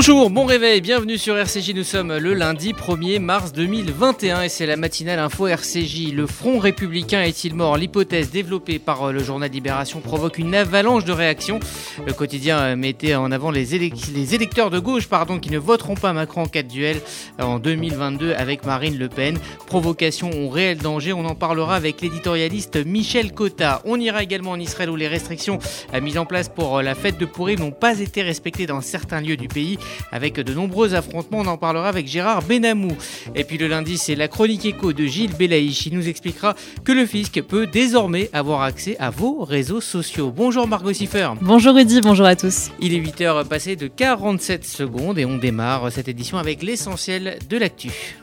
Bonjour, bon réveil, bienvenue sur RCJ. Nous sommes le lundi 1er mars 2021 et c'est la matinale info RCJ. Le Front républicain est-il mort? L'hypothèse développée par euh, le journal Libération provoque une avalanche de réactions. Le quotidien euh, mettait en avant les, électeurs de gauche qui ne voteront pas Macron en cas de duel euh, en 2022 avec Marine Le Pen. Provocation ou réel danger, on en parlera avec l'éditorialiste Michel Cotta. On ira également en Israël où les restrictions mises en place pour la fête de Pourim n'ont pas été respectées dans certains lieux du pays avec de nombreux affrontements. On en parlera avec Gérard Benamou. Et puis le lundi, c'est la chronique écho de Gilles Belaïch. Il nous expliquera que le fisc peut désormais avoir accès à vos réseaux sociaux. Bonjour Margot Siffer. Bonjour Rudy, bonjour à tous. Il est 8h passé de 47 secondes et on démarre cette édition avec l'essentiel de l'actu.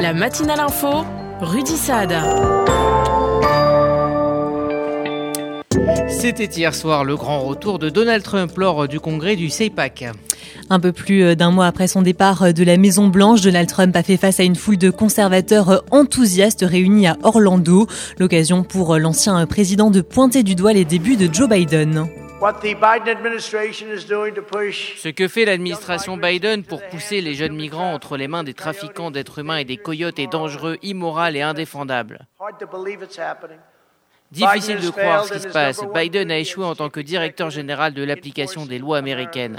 La matinale info, Rudy Saad. C'était hier soir le grand retour de Donald Trump lors du congrès du CEPAC. Un peu plus euh, d'un mois après son départ euh, de la Maison Blanche, Donald Trump a fait face à une foule de conservateurs euh, enthousiastes réunis à Orlando. L'occasion pour l'ancien président de pointer du doigt les débuts de Joe Biden. Ce que fait l'administration Biden pour pousser les jeunes migrants entre les mains des trafiquants d'êtres humains et des coyotes est dangereux, immoral et indéfendable. Difficile de croire ce qui se passe. Biden a échoué en tant que directeur général de l'application des lois américaines.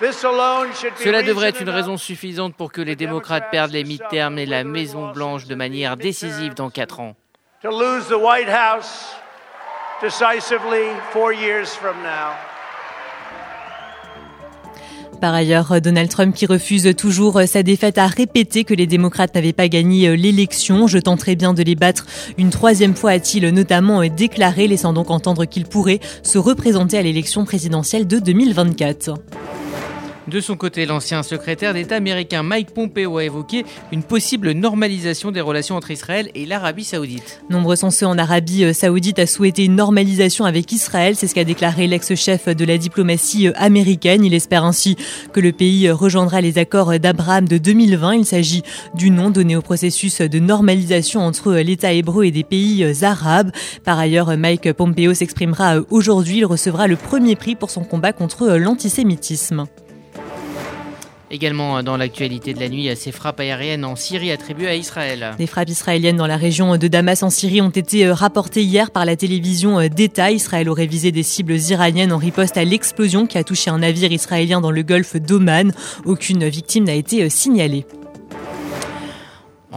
Cela devrait être une raison suffisante pour que les démocrates perdent les mi-termes et la Maison Blanche de manière décisive dans quatre ans. Par ailleurs, Donald Trump, qui refuse toujours sa défaite, a répété que les démocrates n'avaient pas gagné l'élection. Je tenterai bien de les battre une troisième fois, a-t-il notamment déclaré, laissant donc entendre qu'il pourrait se représenter à l'élection présidentielle de 2024. De son côté, l'ancien secrétaire d'État américain Mike Pompeo a évoqué une possible normalisation des relations entre Israël et l'Arabie saoudite. Nombreux sont en Arabie euh, saoudite à souhaiter une normalisation avec Israël, c'est ce qu'a déclaré l'ex-chef de la diplomatie euh, américaine. Il espère ainsi que le pays euh, rejoindra les accords d'Abraham de 2020. Il s'agit du nom donné au processus de normalisation entre l'État hébreu et des pays arabes. Par ailleurs, Mike Pompeo s'exprimera aujourd'hui. Il recevra le premier prix pour son combat contre l'antisémitisme. Également dans l'actualité de la nuit, ces frappes aériennes en Syrie attribuées à Israël. Des frappes israéliennes dans la région de Damas en Syrie ont été euh, rapportées hier par la télévision euh, d'État. Israël aurait visé des cibles iraniennes en riposte à l'explosion qui a touché un navire israélien dans le golfe d'Oman. Aucune victime n'a été euh, signalée.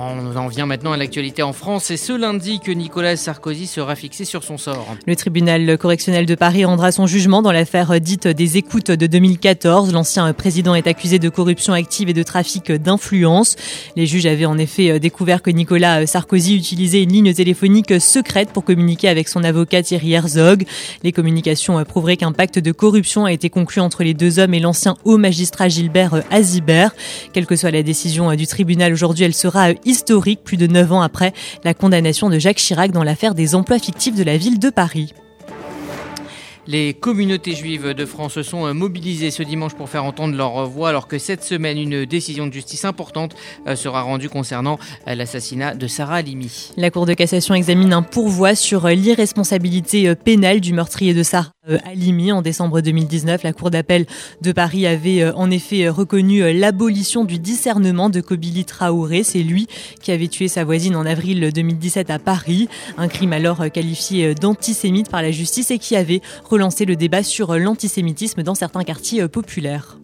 On en vient maintenant à l'actualité en France. C'est ce lundi que Nicolas Sarkozy sera fixé sur son sort. Le tribunal correctionnel de Paris rendra son jugement dans l'affaire dite des écoutes de 2014. L'ancien président est accusé de corruption active et de trafic d'influence. Les juges avaient en effet découvert que Nicolas Sarkozy utilisait une ligne téléphonique secrète pour communiquer avec son avocat Thierry Herzog. Les communications prouveraient qu'un pacte de corruption a été conclu entre les deux hommes et l'ancien haut magistrat Gilbert Azibert. Quelle que soit la décision du tribunal aujourd'hui, elle sera historique plus de 9 ans après la condamnation de Jacques Chirac dans l'affaire des emplois fictifs de la ville de Paris. Les communautés juives de France se sont euh, mobilisées ce dimanche pour faire entendre leur voix alors que cette semaine, une décision de justice importante euh, sera rendue concernant euh, l'assassinat de Sarah Halimi. La Cour de cassation examine un pourvoi sur l'irresponsabilité pénale du meurtrier de Sarah Halimi. En décembre 2019, la Cour d'appel de Paris avait en effet reconnu l'abolition du discernement de Kobili Traoré. C'est lui qui avait tué sa voisine en avril 2017 à Paris. Un crime alors qualifié d'antisémite par la justice et qui avait relancer le débat sur l'antisémitisme dans certains quartiers populaires.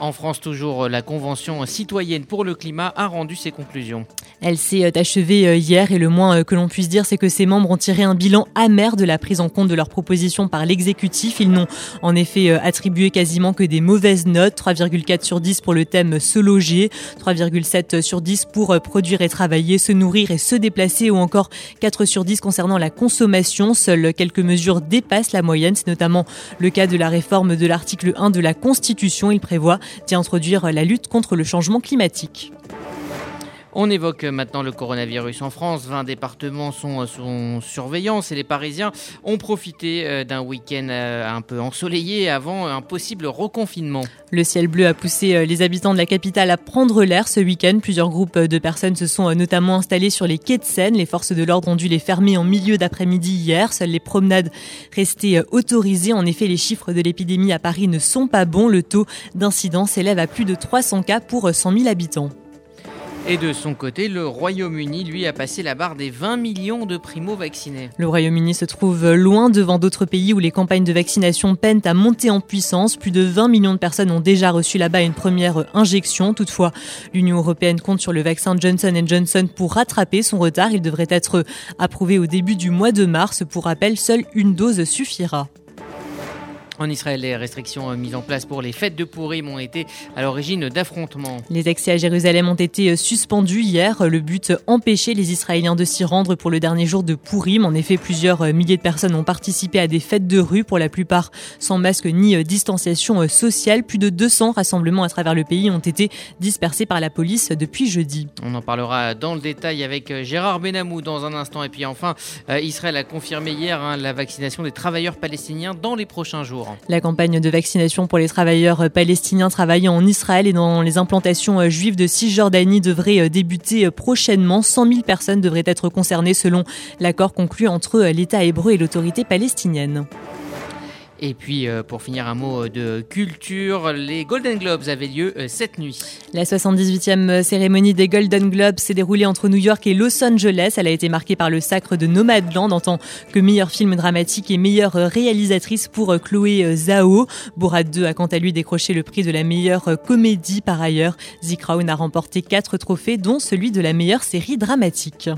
En France, toujours, la Convention citoyenne pour le climat a rendu ses conclusions. Elle s'est euh, achevée euh, hier et le moins euh, que l'on puisse dire, c'est que ses membres ont tiré un bilan amer de la prise en compte de leurs propositions par l'exécutif. Ils n'ont en effet attribué quasiment que des mauvaises notes, 3,4 sur 10 pour le thème se loger, 3,7 sur 10 pour produire et travailler, se nourrir et se déplacer ou encore 4 sur 10 concernant la consommation. Seules quelques mesures dépassent la moyenne. C'est notamment le cas de la réforme de l'article 1 de la Constitution. Il prévoit d'y introduire la lutte contre le changement climatique. On évoque maintenant le coronavirus en France. 20 départements sont sous surveillance et les Parisiens ont profité d'un week-end un peu ensoleillé avant un possible reconfinement. Le ciel bleu a poussé les habitants de la capitale à prendre l'air ce week-end. Plusieurs groupes de personnes se sont notamment installés sur les quais de Seine. Les forces de l'ordre ont dû les fermer en milieu d'après-midi hier. Seules les promenades restaient autorisées. En effet, les chiffres de l'épidémie à Paris ne sont pas bons. Le taux d'incidence s'élève à plus de 300 cas pour 100 000 habitants. Et de son côté, le Royaume-Uni, lui, a passé la barre des 20 millions de primo-vaccinés. Le Royaume-Uni se trouve loin devant d'autres pays où les campagnes de vaccination peinent à monter en puissance. Plus de 20 millions de personnes ont déjà reçu là-bas une première injection. Toutefois, l'Union européenne compte sur le vaccin Johnson Johnson pour rattraper son retard. Il devrait être approuvé au début du mois de mars. Pour rappel, seule une dose suffira. En Israël, les restrictions euh, mises en place pour les fêtes de Purim ont été à l'origine d'affrontements. Les accès à Jérusalem ont été euh, suspendus hier. Le but, empêcher les Israéliens de s'y rendre pour le dernier jour de Purim. En effet, plusieurs euh, milliers de personnes ont participé à des fêtes de rue, pour la plupart sans masque ni distanciation sociale. Plus de 200 rassemblements à travers le pays ont été dispersés par la police depuis jeudi. On en parlera dans le détail avec Gérard Benamou dans un instant. Et puis enfin, Israël a confirmé hier hein, la vaccination des travailleurs palestiniens dans les prochains jours. La campagne de vaccination pour les travailleurs palestiniens travaillant en Israël et dans les implantations juives de Cisjordanie devrait débuter prochainement. 100 000 personnes devraient être concernées selon l'accord conclu entre l'État hébreu et l'autorité palestinienne. Et puis, euh, pour finir, un mot euh, de culture. Les Golden Globes avaient lieu euh, cette nuit. La 78e cérémonie des Golden Globes s'est déroulée entre New York et Los Angeles. Elle a été marquée par le sacre de Nomadland en tant que meilleur film dramatique et meilleure réalisatrice pour Chloé Zhao. Borat 2 a quant à lui décroché le prix de la meilleure comédie par ailleurs. The Crown a remporté quatre trophées, dont celui de la meilleure série dramatique.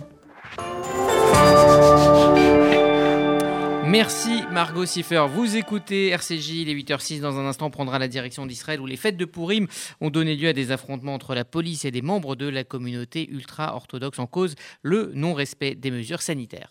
Merci Margot Siffer. Vous écoutez RCJ, les 8h06 dans un instant prendra la direction d'Israël où les fêtes de Purim ont donné lieu à des affrontements entre la police et des membres de la communauté ultra-orthodoxe en cause le non-respect des mesures sanitaires.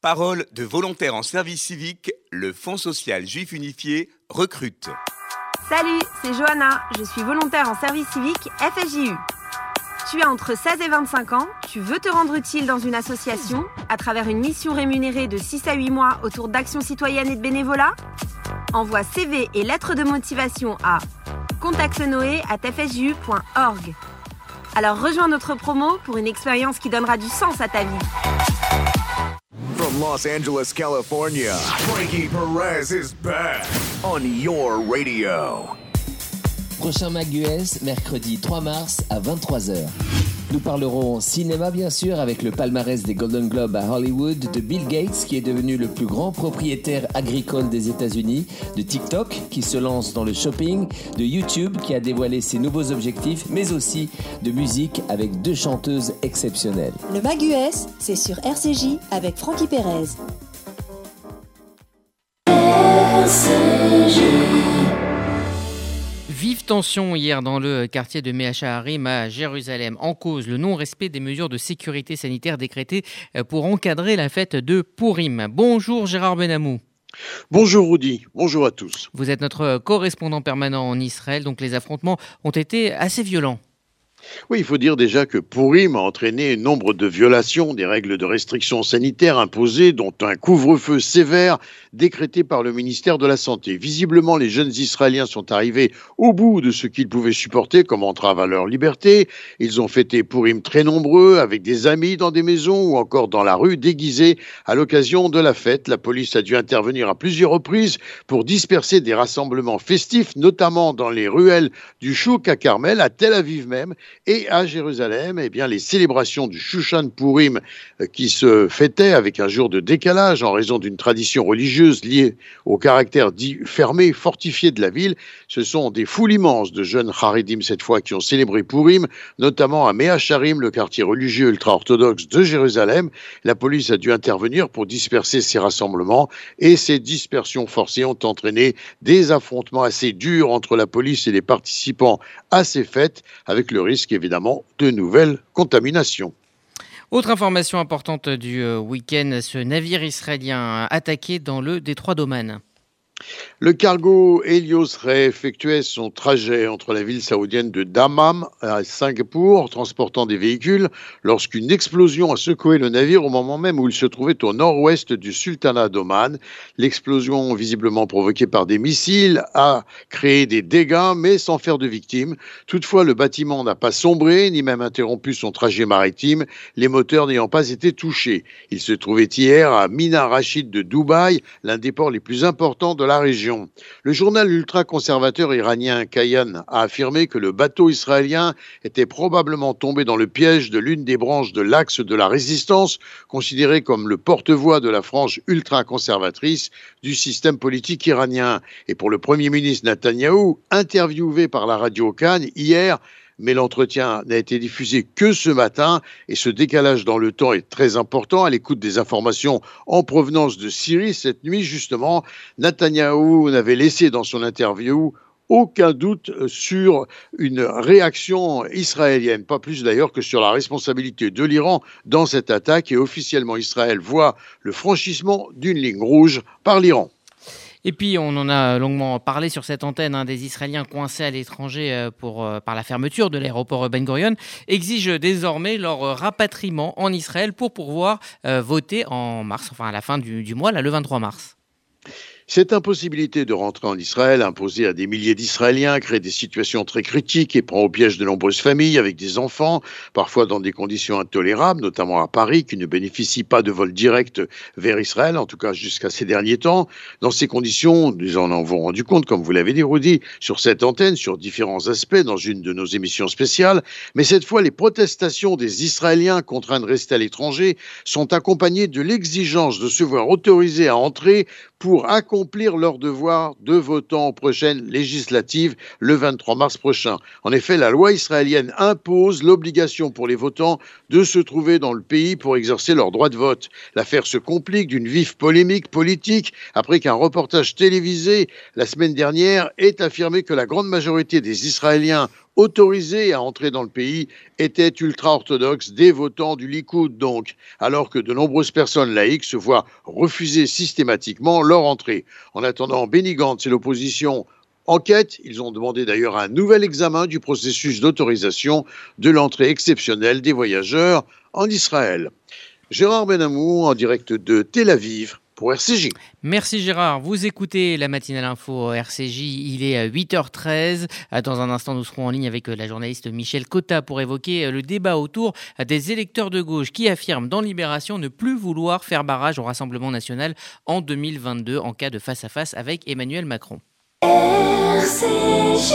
Parole de volontaires en service civique, le Fonds social juif unifié recrute. Salut, c'est Johanna, je suis volontaire en service civique FSJU. Tu as entre 16 et 25 ans, tu veux te rendre utile dans une association à travers une mission rémunérée de 6 à 8 mois autour d'actions citoyennes et de bénévolat? Envoie CV et lettres de motivation à contactenoé@fsju.org. Alors rejoins notre promo pour une expérience qui donnera du sens à ta vie. Los Angeles, California, Frankie Perez is back on your radio. Prochain Mag US, mercredi 3 mars à 23h. Nous parlerons cinéma bien sûr avec le palmarès des Golden Globes à Hollywood, de Bill Gates qui est devenu le plus grand propriétaire agricole des États-Unis, de TikTok qui se lance dans le shopping, de YouTube qui a dévoilé ses nouveaux objectifs, mais aussi de musique avec deux chanteuses exceptionnelles. Le Mag US, c'est sur RCJ avec Frankie Perez. Vive tension hier dans le quartier de Harim à Jérusalem. En cause, le non-respect des mesures de sécurité sanitaire décrétées euh, pour encadrer la fête de Purim. Bonjour Gérard Benamou. Bonjour Rudy, bonjour à tous. Vous êtes notre correspondant permanent en Israël, donc les affrontements ont été assez violents. Oui, il faut dire déjà que Pourim a entraîné nombre de violations des règles de restriction sanitaire imposées, dont un couvre-feu sévère décrété par le ministère de la Santé. Visiblement, les jeunes Israéliens sont arrivés au bout de ce qu'ils pouvaient supporter comme entrave à leur liberté. Ils ont fêté Pourim très nombreux, avec des amis dans des maisons ou encore dans la rue, déguisés à l'occasion de la fête. La police a dû intervenir à plusieurs reprises pour disperser des rassemblements festifs, notamment dans les ruelles du Chouk à Carmel, à Tel Aviv même, et à Jérusalem, eh bien, les célébrations du Shushan Purim euh, qui se fêtaient avec un jour de décalage en raison d'une tradition religieuse liée au caractère dit fermé, fortifié de la ville, ce sont des foules immenses de jeunes Haredim cette fois qui ont célébré Purim, notamment à Mea Sharim, le quartier religieux ultra-orthodoxe de Jérusalem. La police a dû intervenir pour disperser ces rassemblements et ces dispersions forcées ont entraîné des affrontements assez durs entre la police et les participants à ces fêtes, avec le risque évidemment de nouvelles contaminations. Autre information importante du euh, week-end, ce navire israélien attaqué dans le détroit d'Oman. Le cargo Helios réeffectuait son trajet entre la ville saoudienne de Dammam à Singapour, transportant des véhicules, lorsqu'une explosion a secoué le navire au moment même où il se trouvait au nord-ouest du sultanat d'Oman. L'explosion, visiblement provoquée par des missiles, a créé des dégâts, mais sans faire de victimes. Toutefois, le bâtiment n'a pas sombré, ni même interrompu son trajet maritime, les moteurs n'ayant pas été touchés. Il se trouvait hier à Mina Rachid de Dubaï, l'un des ports les plus importants de la région. Le journal ultra-conservateur iranien Kayan a affirmé que le bateau israélien était probablement tombé dans le piège de l'une des branches de l'axe de la résistance, considéré comme le porte-voix de la frange ultra-conservatrice du système politique iranien. Et pour le Premier ministre Netanyahou, interviewé par la radio Cannes hier, mais l'entretien n'a été diffusé que ce matin et ce décalage dans le temps est très important à l'écoute des informations en provenance de Syrie. Cette nuit, justement, Netanyahou n'avait laissé dans son interview aucun doute sur une réaction israélienne, pas plus d'ailleurs que sur la responsabilité de l'Iran dans cette attaque et officiellement Israël voit le franchissement d'une ligne rouge par l'Iran. Et puis, on en a longuement parlé sur cette antenne, hein, des Israéliens coincés à l'étranger euh, euh, par la fermeture de l'aéroport Ben Gurion exigent désormais leur rapatriement en Israël pour pouvoir euh, voter en mars, enfin à la fin du, du mois, là, le 23 mars. Cette impossibilité de rentrer en Israël, imposée à des milliers d'Israéliens, crée des situations très critiques et prend au piège de nombreuses familles avec des enfants, parfois dans des conditions intolérables, notamment à Paris, qui ne bénéficient pas de vols directs vers Israël, en tout cas jusqu'à ces derniers temps. Dans ces conditions, nous en avons rendu compte, comme vous l'avez dit, Rudy, sur cette antenne, sur différents aspects dans une de nos émissions spéciales. Mais cette fois, les protestations des Israéliens contraints de rester à l'étranger sont accompagnées de l'exigence de se voir autorisés à entrer pour accomplir leur devoir de votant aux prochaines législatives le 23 mars prochain. En effet, la loi israélienne impose l'obligation pour les votants de se trouver dans le pays pour exercer leur droit de vote. L'affaire se complique d'une vive polémique politique après qu'un reportage télévisé la semaine dernière ait affirmé que la grande majorité des Israéliens autorisés à entrer dans le pays étaient ultra-orthodoxes, des du Likoud donc, alors que de nombreuses personnes laïques se voient refuser systématiquement leur entrée. En attendant, Benny Gantz et l'opposition enquête. Ils ont demandé d'ailleurs un nouvel examen du processus d'autorisation de l'entrée exceptionnelle des voyageurs en Israël. Gérard Benamou en direct de Tel Aviv pour RCJ. Merci Gérard. Vous écoutez la matinale info RCJ. Il est 8h13. Dans un instant, nous serons en ligne avec la journaliste Michel Cotta pour évoquer le débat autour des électeurs de gauche qui affirment dans Libération ne plus vouloir faire barrage au Rassemblement national en 2022 en cas de face-à-face -face avec Emmanuel Macron. RCJ.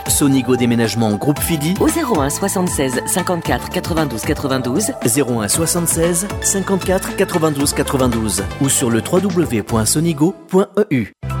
Sonigo Déménagement Groupe Fidi. Au 01 76 54 92 92 01 76 54 92 92 ou sur le www.sonigo.com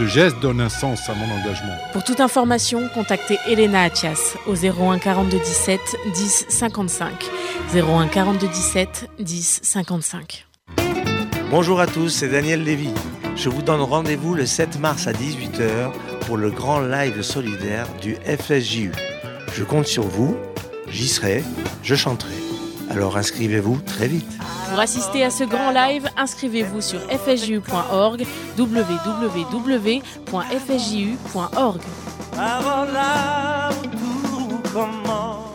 Ce geste donne un sens à mon engagement. Pour toute information, contactez Elena Atias au 01 42 17 10 55. 01 42 17 10 55. Bonjour à tous, c'est Daniel Lévy. Je vous donne rendez-vous le 7 mars à 18h pour le grand live solidaire du FSJU. Je compte sur vous, j'y serai, je chanterai. Alors inscrivez-vous très vite. Pour assister à ce grand live, inscrivez-vous sur fsju.org, www.fsju.org. Avant là, tout commence.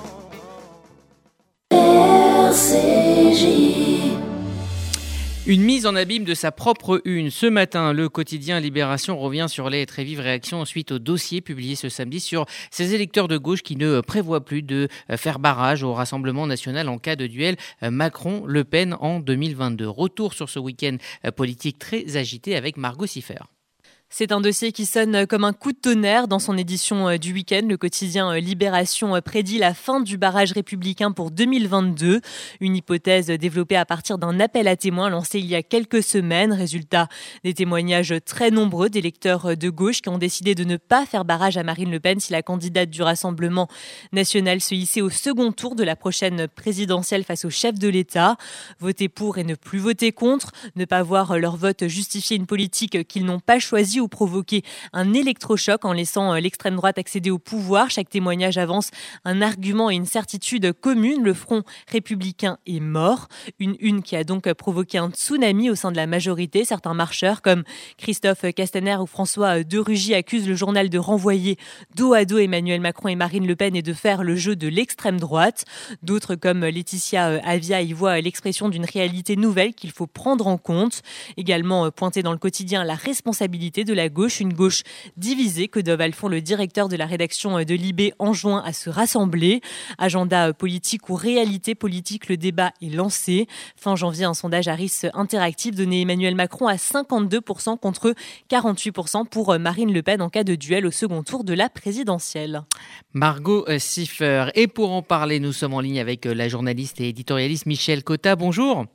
Une mise en abîme de sa propre une. Ce matin, le quotidien Libération revient sur les très vives réactions suite au dossier publié ce samedi sur ces électeurs de gauche qui ne prévoient plus de faire barrage au Rassemblement national en cas de duel Macron-Le Pen en 2022. Retour sur ce week-end politique très agité avec Margot Siffer. C'est un dossier qui sonne comme un coup de tonnerre. Dans son édition euh, du week-end, le quotidien euh, Libération euh, prédit la fin du barrage républicain pour 2022. Une hypothèse développée à partir d'un appel à témoins lancé il y a quelques semaines. Résultat, des témoignages très nombreux d'électeurs de gauche qui ont décidé de ne pas faire barrage à Marine Le Pen si la candidate du Rassemblement national se hissait au second tour de la prochaine présidentielle face au chef de l'État. Voter pour et ne plus voter contre, ne pas voir leur vote justifier une politique qu'ils n'ont pas choisie provoquer un électrochoc en laissant euh, l'extrême droite accéder au pouvoir. Chaque témoignage avance un argument et une certitude commune. Le front républicain est mort. Une une qui a donc provoqué un tsunami au sein de la majorité. Certains marcheurs comme Christophe Castaner ou François de Rugy accusent le journal de renvoyer dos à dos Emmanuel Macron et Marine Le Pen et de faire le jeu de l'extrême droite. D'autres comme Laetitia euh, Avia y voient l'expression d'une réalité nouvelle qu'il faut prendre en compte. Également euh, pointé dans le quotidien la responsabilité de la gauche, une gauche divisée que Dove Alphon, le directeur de la rédaction de Libé, enjoint à se rassembler. Agenda politique ou réalité politique, le débat est lancé. Fin janvier, un sondage Harris interactif donnait Emmanuel Macron à 52% contre 48% pour Marine Le Pen en cas de duel au second tour de la présidentielle. Margot Siffer. Et pour en parler, nous sommes en ligne avec la journaliste et éditorialiste Michel Cotta. Bonjour.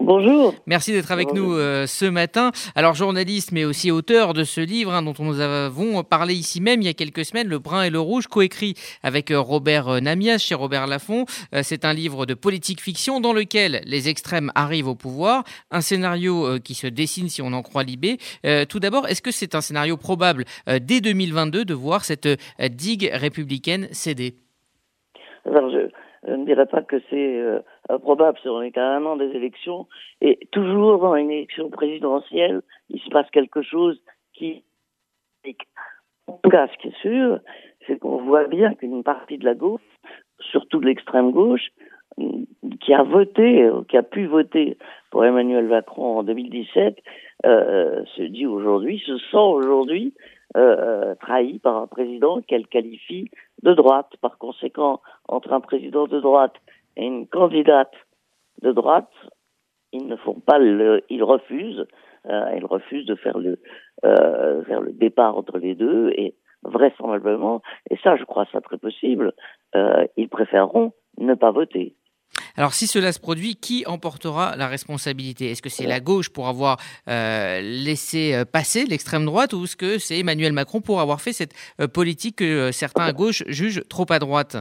Bonjour. Merci d'être avec Bonjour. nous euh, ce matin. Alors journaliste, mais aussi auteur de ce livre hein, dont nous avons parlé ici même il y a quelques semaines, Le Brun et le Rouge, coécrit avec euh, Robert euh, Namias chez Robert Laffont. Euh, c'est un livre de politique fiction dans lequel les extrêmes arrivent au pouvoir, un scénario euh, qui se dessine si on en croit Libé. Euh, tout d'abord, est-ce que c'est un scénario probable dès 2022 de voir cette digue républicaine céder? Alors je je ne dirais pas que c'est euh, probable, on est qu'à un an des élections, et toujours dans une élection présidentielle, il se passe quelque chose qui... En tout cas, ce qui est sûr, c'est qu'on voit bien qu'une partie de la gauche, surtout de l'extrême gauche, qui a voté, qui a pu voter pour Emmanuel Macron en 2017, euh, se dit aujourd'hui, se sent aujourd'hui euh, trahi par un président qu'elle qualifie de droite. Par conséquent, entre un président de droite et une candidate de droite, ils ne font pas le, ils refusent, euh, ils refusent de faire le, euh, faire le départ entre les deux et vraisemblablement, et ça je crois ça très possible, euh, ils préféreront ne pas voter. Alors si cela se produit, qui emportera la responsabilité? Est-ce que c'est la gauche pour avoir euh, laissé passer l'extrême droite ou est-ce que c'est Emmanuel Macron pour avoir fait cette euh, politique que certains à gauche jugent trop à droite?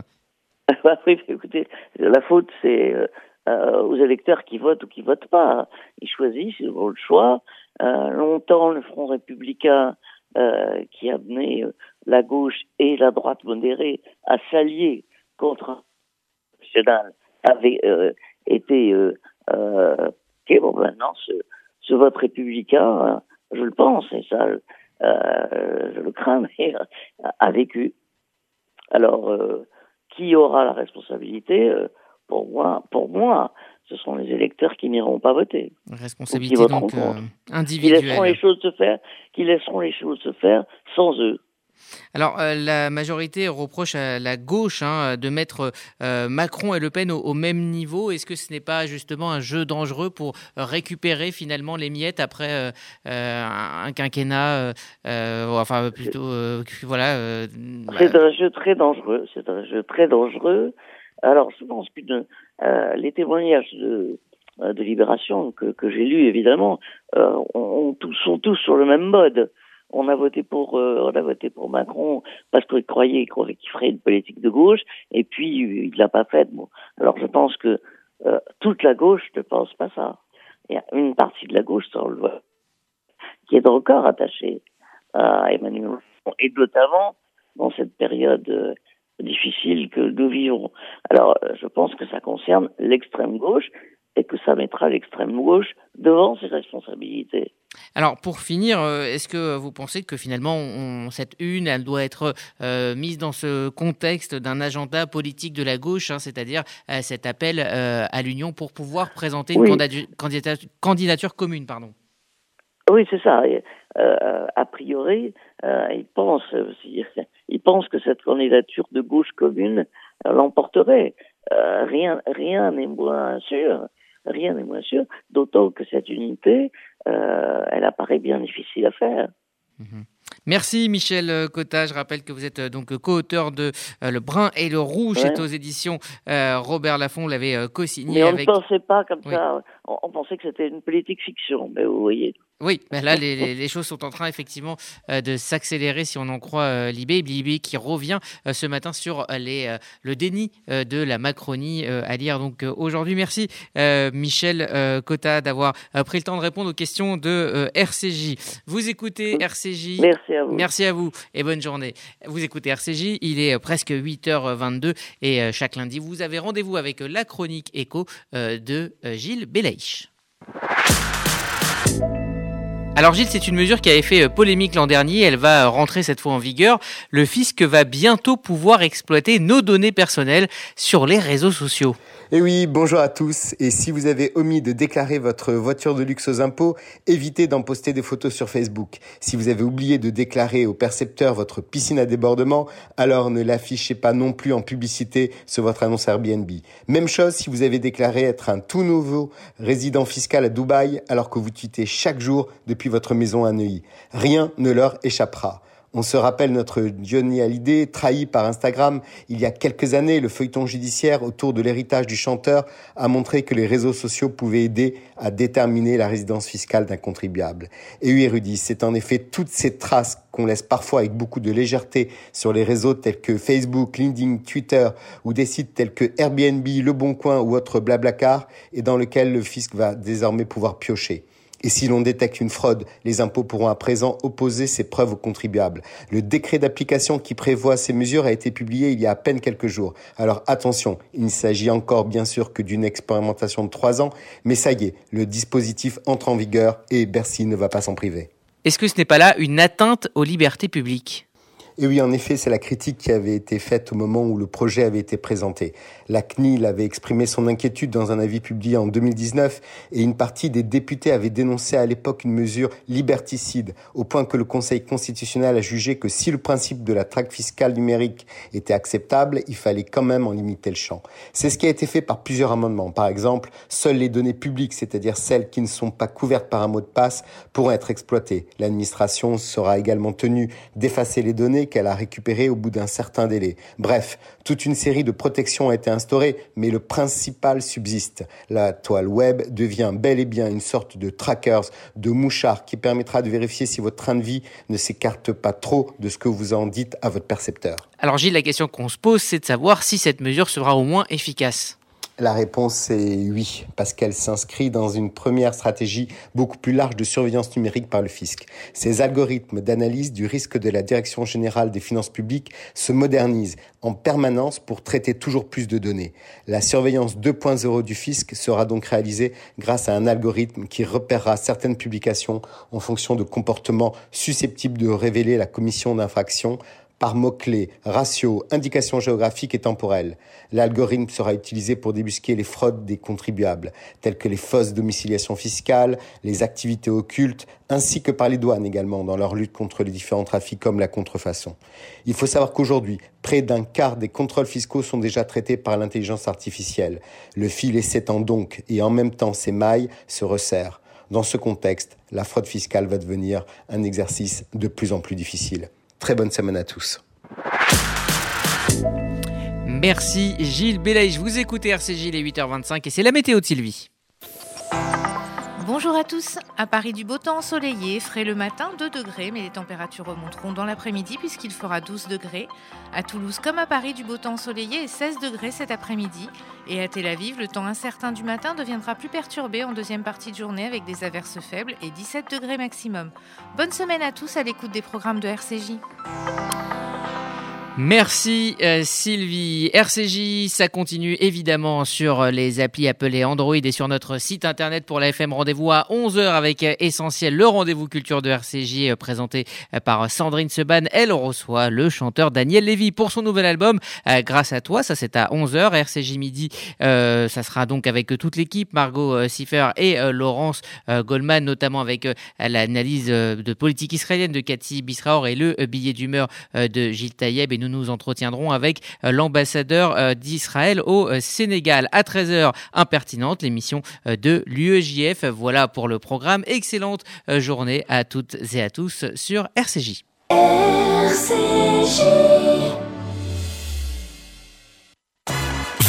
Oui, écoutez, la faute c'est euh, aux électeurs qui votent ou qui votent pas. Ils choisissent, ils ont le choix. longtemps, le Front républicain qui a mené la gauche et la droite modérée à s'allier contre national avait euh, été euh, euh, ok bon maintenant ce, ce vote républicain je le pense et ça je le crains mais a vécu alors qui aura la responsabilité pour moi pour moi ce sont les électeurs qui n'iront pas voter. Responsabilité donc individuelle. Qui laisseront les choses se faire, qui laisseront les choses se faire sans eux. Alors, euh, la majorité reproche à la gauche hein, de mettre euh, Macron et Le Pen au, même niveau. Est-ce que ce n'est pas justement un jeu dangereux pour récupérer finalement les miettes après euh, un quinquennat Enfin, plutôt, voilà. C'est un jeu très dangereux. C'est un jeu très dangereux. Alors, je pense que les témoignages de, Libération que, j'ai lus, évidemment, sont tous sur le même mode on a voté pour euh, on a voté pour Macron parce qu'il croyait qu'il ferait une politique de gauche et puis il l'a pas fait. Bon. Alors je pense que euh, toute la gauche ne pense pas ça. Il y a une partie de la gauche, on le qui est encore attachée à Emmanuel Macron et notamment dans cette période euh, difficile que nous vivons. Alors je pense que ça concerne l'extrême gauche et que ça mettra l'extrême gauche devant ses responsabilités. Alors pour finir, euh, est-ce que vous pensez que finalement cette une, elle doit être euh, mise dans ce contexte d'un agenda politique de la gauche, hein, c'est-à-dire euh, cet appel à l'union pour pouvoir présenter une candidature, candidature, commune, pardon? Oui, c'est ça. a priori, ils pensent, ils pensent que cette candidature de gauche commune l'emporterait. rien, rien n'est moins sûr rien n'est moins sûr, d'autant que cette unité, elle apparaît bien difficile à faire. Mhm. Merci Michel Cotta. Je rappelle que vous êtes euh, donc co-auteur de euh, Le Brun et le Rouge. C'est aux éditions Robert Laffont. l'avait co-signé. Mais on ne pensait pas comme ça. On, pensait que c'était une politique fiction. Mais vous voyez. Oui, là, les, choses sont en train effectivement euh, de s'accélérer si on en croit euh, Libé. Libé qui revient euh, ce matin sur les, le déni de la Macronie à lire. Donc aujourd'hui, merci Michel Cotta d'avoir pris le temps de répondre aux questions de RCJ. Vous écoutez RCJ. Merci à vous. Merci à vous et bonne journée. Vous écoutez RCJ, il est presque 8h22 et chaque lundi, vous avez rendez-vous avec la chronique écho de Gilles Belaïch. Alors Gilles, c'est une mesure qui avait fait euh, polémique l'an dernier, elle va rentrer cette fois en vigueur. Le fisc va bientôt pouvoir exploiter nos données personnelles sur les réseaux sociaux. Et eh oui, bonjour à tous. Et si vous avez omis de déclarer votre voiture de luxe aux impôts, évitez d'en poster des photos sur Facebook. Si vous avez oublié de déclarer au percepteur votre piscine à débordement, alors ne l'affichez pas non plus en publicité sur votre annonce Airbnb. Même chose si vous avez déclaré être un tout nouveau résident fiscal à Dubaï alors que vous tweetez chaque jour depuis votre maison à Neuilly. Rien ne leur échappera. On se rappelle notre Johnny Hallyday, trahi par Instagram il y a quelques années. Le feuilleton judiciaire autour de l'héritage du chanteur a montré que les réseaux sociaux pouvaient aider à déterminer la résidence fiscale d'un contribuable. Et oui, Rudy, c'est en effet toutes ces traces qu'on laisse parfois avec beaucoup de légèreté sur les réseaux tels que Facebook, LinkedIn, Twitter ou des sites tels que Airbnb, Le Bon Coin ou autres Blablacar et dans lequel le fisc va désormais pouvoir piocher. Et si l'on détecte une fraude, les impôts pourront à présent opposer ces preuves aux contribuables. Le décret d'application qui prévoit ces mesures a été publié il y a à peine quelques jours. Alors attention, il ne s'agit encore bien sûr que d'une expérimentation de trois ans, mais ça y est, le dispositif entre en vigueur et Bercy ne va pas s'en priver. Est-ce que ce n'est pas là une atteinte aux libertés publiques? Et oui, en effet, c'est la critique qui avait été faite au moment où le projet avait été présenté. La CNIL avait exprimé son inquiétude dans un avis publié en 2019 et une partie des députés avait dénoncé à l'époque une mesure liberticide, au point que le Conseil constitutionnel a jugé que si le principe de la traque fiscale numérique était acceptable, il fallait quand même en limiter le champ. C'est ce qui a été fait par plusieurs amendements. Par exemple, seules les données publiques, c'est-à-dire celles qui ne sont pas couvertes par un mot de passe, pourront être exploitées. L'administration sera également tenue d'effacer les données qu'elle a récupéré au bout d'un certain délai. Bref, toute une série de protections a été instaurée, mais le principal subsiste. La toile web devient bel et bien une sorte de trackers, de mouchard qui permettra de vérifier si votre train de vie ne s'écarte pas trop de ce que vous en dites à votre percepteur. Alors Gilles, la question qu'on se pose, c'est de savoir si cette mesure sera au moins efficace. La réponse est oui, parce qu'elle s'inscrit dans une première stratégie beaucoup plus large de surveillance numérique par le fisc. Ces algorithmes d'analyse du risque de la Direction générale des finances publiques se modernisent en permanence pour traiter toujours plus de données. La surveillance 2.0 du fisc sera donc réalisée grâce à un algorithme qui repérera certaines publications en fonction de comportements susceptibles de révéler la commission d'infractions par mots-clés, ratios, indications géographiques et temporelles. L'algorithme sera utilisé pour débusquer les fraudes des contribuables, telles que les fausses domiciliations fiscales, les activités occultes, ainsi que par les douanes également dans leur lutte contre les différents trafics comme la contrefaçon. Il faut savoir qu'aujourd'hui, près d'un quart des contrôles fiscaux sont déjà traités par l'intelligence artificielle. Le filet s'étend donc et en même temps ses mailles se resserrent. Dans ce contexte, la fraude fiscale va devenir un exercice de plus en plus difficile. Très bonne semaine à tous. Merci Gilles Belaïch. Vous écoutez RCJ, les 8h25 et c'est la météo de Sylvie. Bonjour à tous. À Paris, du beau temps ensoleillé, frais le matin, 2 degrés, mais les températures remonteront dans l'après-midi puisqu'il fera 12 degrés. À Toulouse comme à Paris, du beau temps ensoleillé et 16 degrés cet après-midi. Et à Tel Aviv, le temps incertain du matin deviendra plus perturbé en deuxième partie de journée avec des averses faibles et 17 degrés maximum. Bonne semaine à tous à l'écoute des programmes de RCJ. Merci euh, Sylvie. RCJ, ça continue évidemment sur les applis Apple et Android et sur notre site internet pour la FM. Rendez-vous à 11h avec euh, Essentiel, le rendez-vous culture de RCJ euh, présenté par Sandrine Seban. Elle reçoit le chanteur Daniel Lévy pour son nouvel album Grâce à toi. Ça c'est à 11h. RCJ midi, ça sera donc avec toute l'équipe, Margot Siffer et Laurence Goldman, notamment avec l'analyse de politique israélienne de Cathy Bisraor et le billet d'humeur de Gilles Taïeb. Et nous nous entretiendrons avec euh, l'ambassadeur euh, d'Israël au euh, Sénégal. À 13h, impertinente, l'émission de l'UEJF. Voilà pour le programme. Excellente journée à toutes et à tous sur RCJ. RCJ.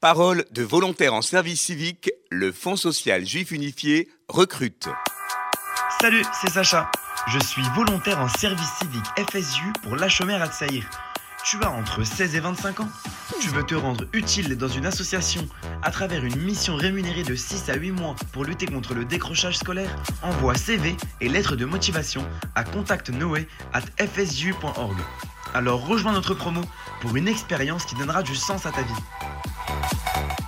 Parole de volontaires en service civique, le Fonds social juif unifié recrute. Salut, c'est Sacha. Je suis volontaire en service civique FSU pour l'Achomer à Tsaïr. Tu as entre 16 et 25 ans Tu veux te rendre utile dans une association à travers une mission rémunérée de 6 à 8 mois pour lutter contre le décrochage scolaire Envoie CV et lettres de motivation à contactnoé@fsu.org. Alors rejoins notre promo pour une expérience qui donnera du sens à ta vie.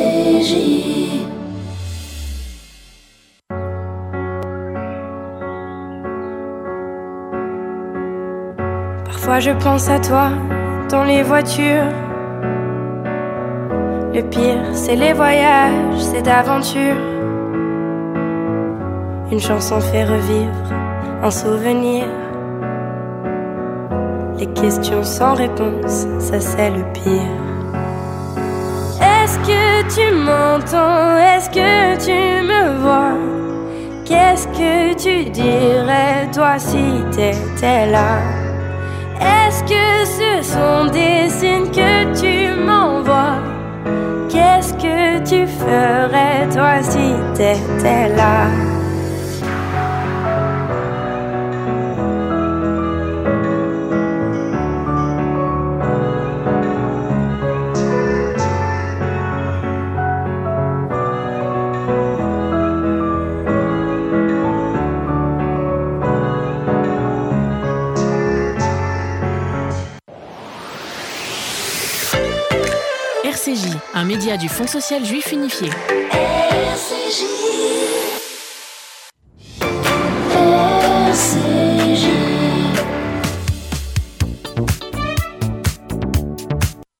Parfois je pense à toi dans les voitures. Le pire, c'est les voyages, c'est d'aventure. Une chanson fait revivre un souvenir. Les questions sans réponse, ça c'est le pire. Est-ce que tu m'entends? Est-ce que tu me vois? Qu'est-ce que tu dirais toi si t'étais là? Est-ce que ce sont des signes que tu m'envoies? Qu'est-ce ferais toi si t'étais là? Un média du Fonds social juif unifié.